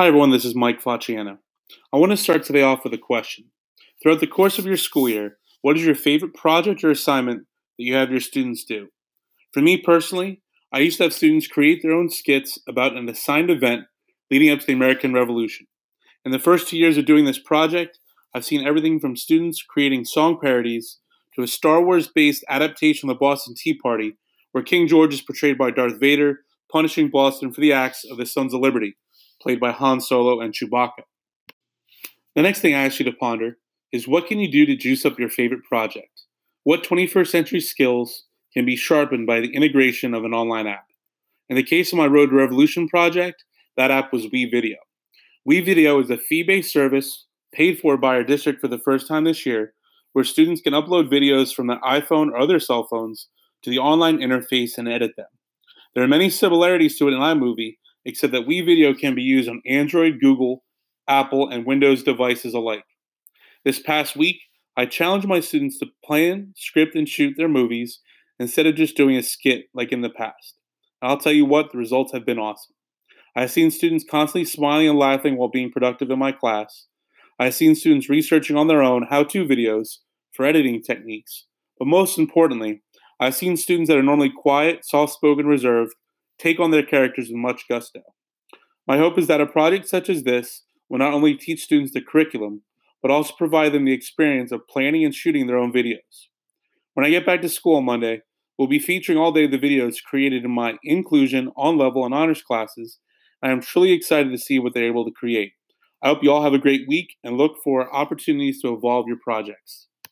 Hi, everyone. This is Mike Facciano. I want to start today off with a question. Throughout the course of your school year, what is your favorite project or assignment that you have your students do? For me personally, I used to have students create their own skits about an assigned event leading up to the American Revolution. In the first two years of doing this project, I've seen everything from students creating song parodies to a Star Wars based adaptation of the Boston Tea Party, where King George is portrayed by Darth Vader punishing Boston for the acts of the Sons of Liberty played by Han Solo and Chewbacca. The next thing I ask you to ponder is what can you do to juice up your favorite project? What 21st century skills can be sharpened by the integration of an online app? In the case of my Road to Revolution project, that app was WeVideo. WeVideo is a fee based service paid for by our district for the first time this year where students can upload videos from their iPhone or other cell phones to the online interface and edit them. There are many similarities to in iMovie, except that WeVideo can be used on Android, Google, Apple, and Windows devices alike. This past week, I challenged my students to plan, script, and shoot their movies instead of just doing a skit like in the past. And I'll tell you what, the results have been awesome. I've seen students constantly smiling and laughing while being productive in my class. I've seen students researching on their own how to videos for editing techniques. But most importantly, I've seen students that are normally quiet, soft spoken, reserved take on their characters with much gusto. My hope is that a project such as this will not only teach students the curriculum, but also provide them the experience of planning and shooting their own videos. When I get back to school on Monday, we'll be featuring all day the videos created in my inclusion, on level, and honors classes. I am truly excited to see what they're able to create. I hope you all have a great week and look for opportunities to evolve your projects.